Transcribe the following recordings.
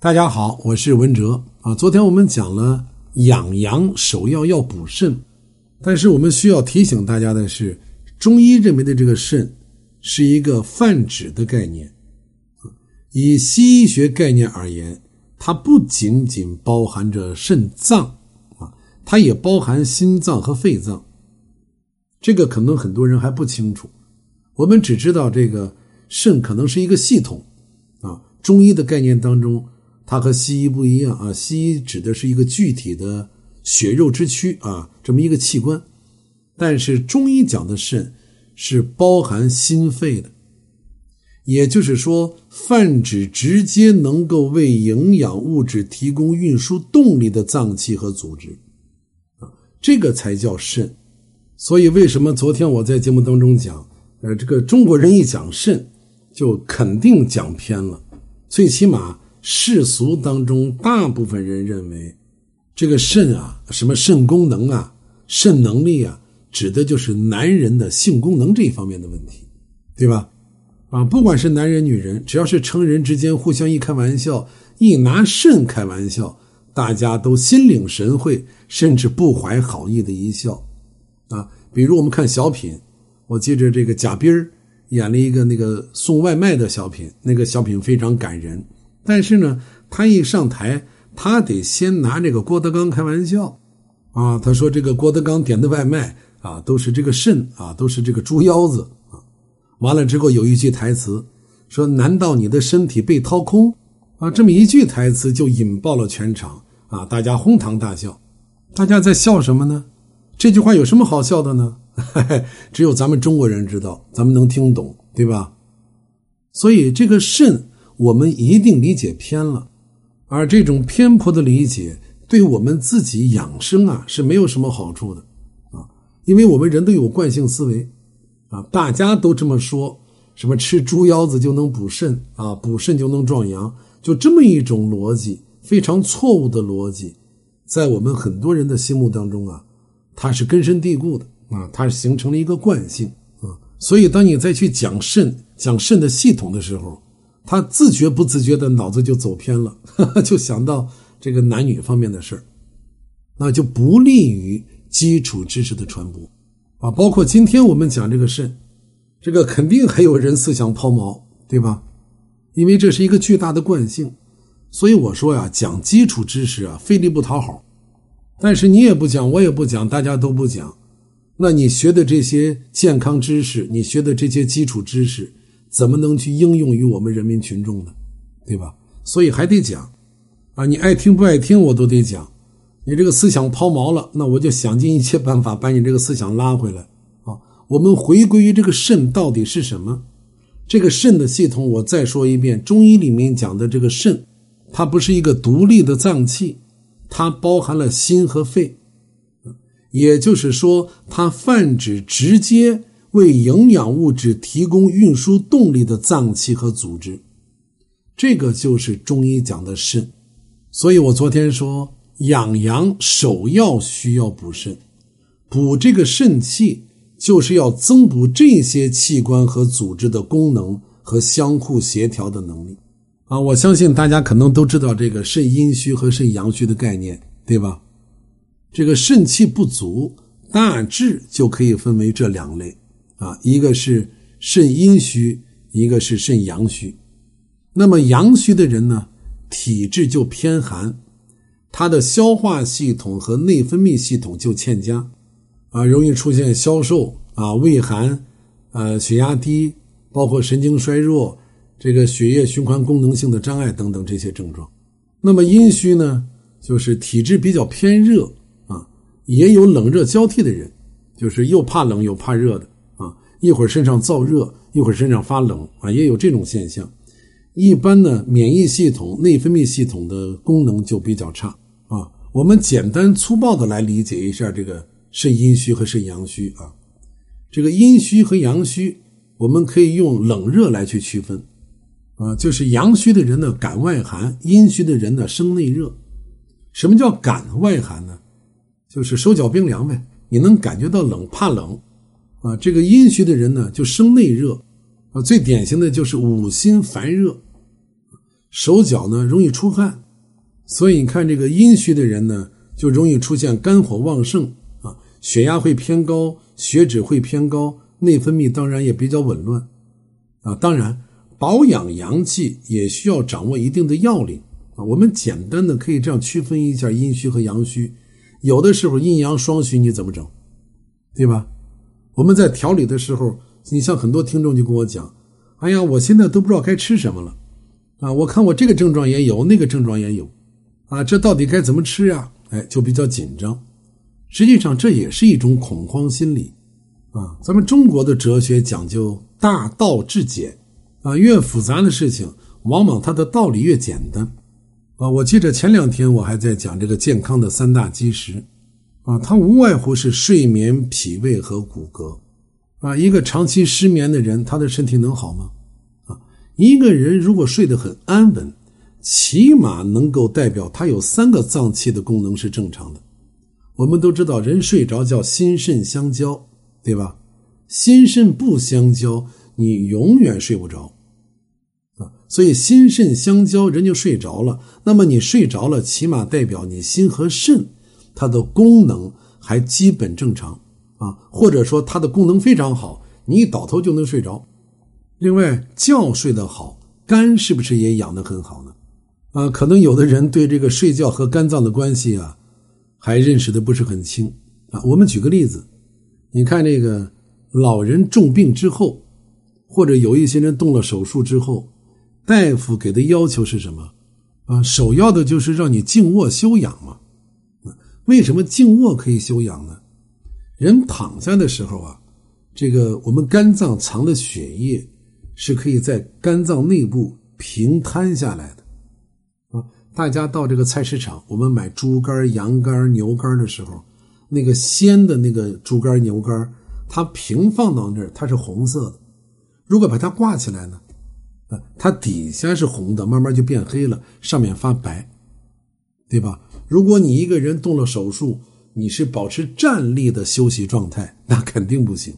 大家好，我是文哲啊。昨天我们讲了养阳首要要补肾，但是我们需要提醒大家的是，中医认为的这个肾是一个泛指的概念。以西医学概念而言，它不仅仅包含着肾脏啊，它也包含心脏和肺脏。这个可能很多人还不清楚，我们只知道这个肾可能是一个系统啊。中医的概念当中。它和西医不一样啊，西医指的是一个具体的血肉之躯啊，这么一个器官，但是中医讲的肾是包含心肺的，也就是说，泛指直接能够为营养物质提供运输动力的脏器和组织啊，这个才叫肾。所以，为什么昨天我在节目当中讲，呃，这个中国人一讲肾，就肯定讲偏了，最起码。世俗当中，大部分人认为，这个肾啊，什么肾功能啊、肾能力啊，指的就是男人的性功能这一方面的问题，对吧？啊，不管是男人女人，只要是成人之间互相一开玩笑，一拿肾开玩笑，大家都心领神会，甚至不怀好意的一笑。啊，比如我们看小品，我记着这个贾冰儿演了一个那个送外卖的小品，那个小品非常感人。但是呢，他一上台，他得先拿这个郭德纲开玩笑，啊，他说这个郭德纲点的外卖啊，都是这个肾啊，都是这个猪腰子啊。完了之后有一句台词说：“难道你的身体被掏空？”啊，这么一句台词就引爆了全场啊，大家哄堂大笑。大家在笑什么呢？这句话有什么好笑的呢？只有咱们中国人知道，咱们能听懂，对吧？所以这个肾。我们一定理解偏了，而这种偏颇的理解对我们自己养生啊是没有什么好处的。啊，因为我们人都有惯性思维。啊，大家都这么说，什么吃猪腰子就能补肾啊，补肾就能壮阳，就这么一种逻辑，非常错误的逻辑，在我们很多人的心目当中啊，它是根深蒂固的啊，它是形成了一个惯性啊，所以当你再去讲肾、讲肾的系统的时候。他自觉不自觉的脑子就走偏了，就想到这个男女方面的事儿，那就不利于基础知识的传播啊。包括今天我们讲这个肾，这个肯定还有人思想抛锚，对吧？因为这是一个巨大的惯性，所以我说呀，讲基础知识啊，费力不讨好。但是你也不讲，我也不讲，大家都不讲，那你学的这些健康知识，你学的这些基础知识。怎么能去应用于我们人民群众呢？对吧？所以还得讲，啊，你爱听不爱听我都得讲。你这个思想抛锚了，那我就想尽一切办法把你这个思想拉回来啊。我们回归于这个肾到底是什么？这个肾的系统，我再说一遍，中医里面讲的这个肾，它不是一个独立的脏器，它包含了心和肺，也就是说，它泛指直接。为营养物质提供运输动力的脏器和组织，这个就是中医讲的肾。所以我昨天说，养阳首要需要补肾，补这个肾气，就是要增补这些器官和组织的功能和相互协调的能力。啊，我相信大家可能都知道这个肾阴虚和肾阳虚的概念，对吧？这个肾气不足，大致就可以分为这两类。啊，一个是肾阴虚，一个是肾阳虚。那么阳虚的人呢，体质就偏寒，他的消化系统和内分泌系统就欠佳，啊，容易出现消瘦啊、畏寒、呃、血压低，包括神经衰弱、这个血液循环功能性的障碍等等这些症状。那么阴虚呢，就是体质比较偏热啊，也有冷热交替的人，就是又怕冷又怕热的。一会儿身上燥热，一会儿身上发冷啊，也有这种现象。一般呢，免疫系统、内分泌系统的功能就比较差啊。我们简单粗暴的来理解一下这个肾阴虚和肾阳虚啊。这个阴虚和阳虚，我们可以用冷热来去区分啊。就是阳虚的人呢，感外寒；阴虚的人呢，生内热。什么叫感外寒呢？就是手脚冰凉呗，你能感觉到冷，怕冷。啊，这个阴虚的人呢，就生内热，啊，最典型的就是五心烦热。手脚呢容易出汗，所以你看这个阴虚的人呢，就容易出现肝火旺盛啊，血压会偏高，血脂会偏高，内分泌当然也比较紊乱啊。当然，保养阳气也需要掌握一定的要领啊。我们简单的可以这样区分一下阴虚和阳虚，有的时候阴阳双虚你怎么整，对吧？我们在调理的时候，你像很多听众就跟我讲。哎呀，我现在都不知道该吃什么了，啊，我看我这个症状也有，那个症状也有，啊，这到底该怎么吃呀？哎，就比较紧张。实际上这也是一种恐慌心理，啊，咱们中国的哲学讲究大道至简，啊，越复杂的事情，往往它的道理越简单，啊，我记着前两天我还在讲这个健康的三大基石，啊，它无外乎是睡眠、脾胃和骨骼。啊，一个长期失眠的人，他的身体能好吗？啊，一个人如果睡得很安稳，起码能够代表他有三个脏器的功能是正常的。我们都知道，人睡着叫心肾相交，对吧？心肾不相交，你永远睡不着。啊，所以心肾相交，人就睡着了。那么你睡着了，起码代表你心和肾它的功能还基本正常。啊，或者说它的功能非常好，你一倒头就能睡着。另外，觉睡得好，肝是不是也养得很好呢？啊，可能有的人对这个睡觉和肝脏的关系啊，还认识的不是很清啊。我们举个例子，你看这个老人重病之后，或者有一些人动了手术之后，大夫给的要求是什么？啊，首要的就是让你静卧休养嘛。为什么静卧可以休养呢？人躺下的时候啊，这个我们肝脏藏的血液是可以在肝脏内部平摊下来的啊。大家到这个菜市场，我们买猪肝、羊肝、牛肝的时候，那个鲜的那个猪肝、牛肝，它平放到那儿，它是红色的。如果把它挂起来呢，啊，它底下是红的，慢慢就变黑了，上面发白，对吧？如果你一个人动了手术，你是保持站立的休息状态，那肯定不行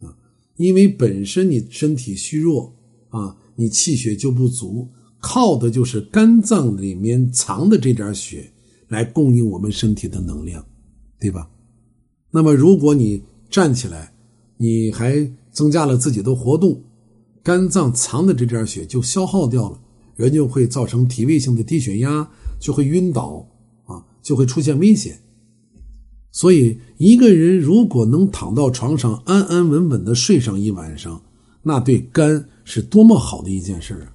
啊，因为本身你身体虚弱啊，你气血就不足，靠的就是肝脏里面藏的这点血来供应我们身体的能量，对吧？那么如果你站起来，你还增加了自己的活动，肝脏藏的这点血就消耗掉了，人就会造成体位性的低血压，就会晕倒，就会出现危险。所以，一个人如果能躺到床上安安稳稳的睡上一晚上，那对肝是多么好的一件事啊！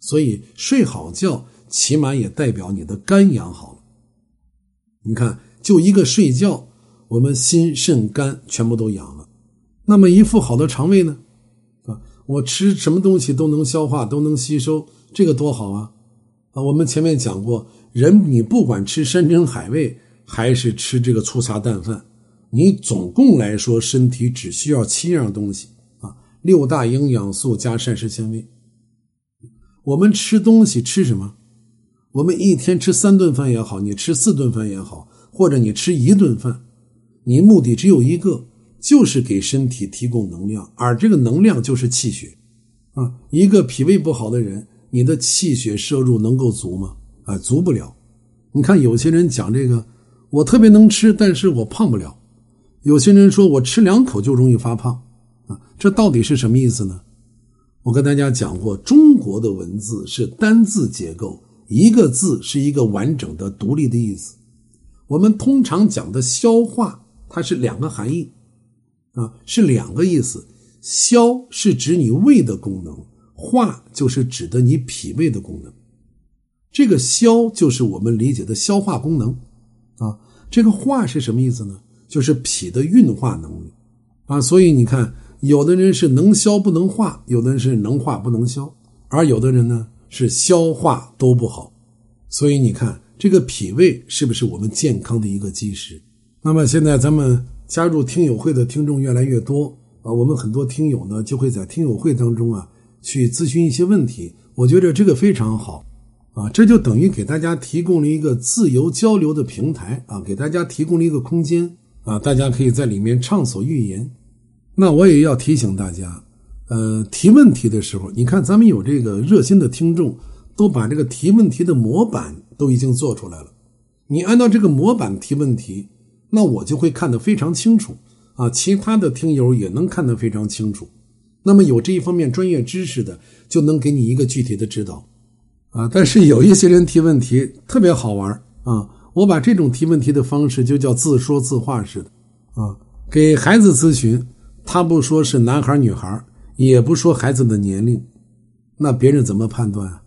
所以，睡好觉起码也代表你的肝养好了。你看，就一个睡觉，我们心、肾、肝全部都养了。那么，一副好的肠胃呢？啊，我吃什么东西都能消化，都能吸收，这个多好啊！啊，我们前面讲过，人你不管吃山珍海味。还是吃这个粗茶淡饭，你总共来说身体只需要七样东西啊，六大营养素加膳食纤维。我们吃东西吃什么？我们一天吃三顿饭也好，你吃四顿饭也好，或者你吃一顿饭，你目的只有一个，就是给身体提供能量，而这个能量就是气血啊。一个脾胃不好的人，你的气血摄入能够足吗？啊，足不了。你看有些人讲这个。我特别能吃，但是我胖不了。有些人说我吃两口就容易发胖，啊，这到底是什么意思呢？我跟大家讲过，中国的文字是单字结构，一个字是一个完整的独立的意思。我们通常讲的消化，它是两个含义，啊，是两个意思。消是指你胃的功能，化就是指的你脾胃的功能。这个消就是我们理解的消化功能。啊，这个化是什么意思呢？就是脾的运化能力啊。所以你看，有的人是能消不能化，有的人是能化不能消，而有的人呢是消化都不好。所以你看，这个脾胃是不是我们健康的一个基石？那么现在咱们加入听友会的听众越来越多啊，我们很多听友呢就会在听友会当中啊去咨询一些问题，我觉得这个非常好。啊，这就等于给大家提供了一个自由交流的平台啊，给大家提供了一个空间啊，大家可以在里面畅所欲言。那我也要提醒大家，呃，提问题的时候，你看咱们有这个热心的听众，都把这个提问题的模板都已经做出来了。你按照这个模板提问题，那我就会看得非常清楚啊，其他的听友也能看得非常清楚。那么有这一方面专业知识的，就能给你一个具体的指导啊。但是有一些人提问题特别好玩啊，我把这种提问题的方式就叫自说自话式的啊，给孩子咨询，他不说是男孩女孩，也不说孩子的年龄，那别人怎么判断啊？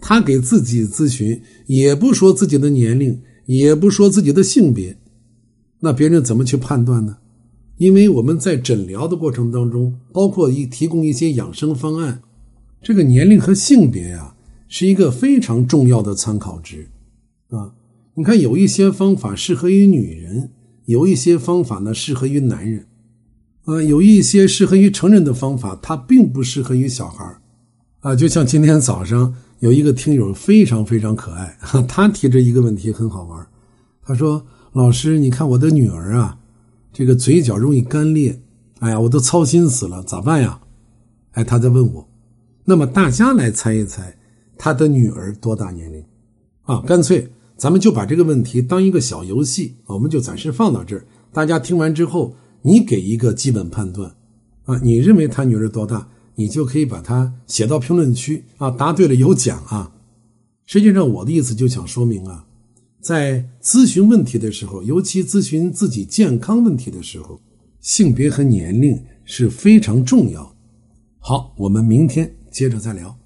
他给自己咨询，也不说自己的年龄，也不说自己的性别，那别人怎么去判断呢？因为我们在诊疗的过程当中，包括一提供一些养生方案，这个年龄和性别呀，是一个非常重要的参考值啊。你看，有一些方法适合于女人，有一些方法呢适合于男人，啊，有一些适合于成人的方法，它并不适合于小孩啊。就像今天早上有一个听友非常非常可爱，他提着一个问题很好玩，他说：“老师，你看我的女儿啊。”这个嘴角容易干裂，哎呀，我都操心死了，咋办呀？哎，他在问我，那么大家来猜一猜，他的女儿多大年龄？啊，干脆咱们就把这个问题当一个小游戏，我们就暂时放到这儿。大家听完之后，你给一个基本判断，啊，你认为他女儿多大？你就可以把它写到评论区啊，答对了有奖啊。实际上，我的意思就想说明啊。在咨询问题的时候，尤其咨询自己健康问题的时候，性别和年龄是非常重要。好，我们明天接着再聊。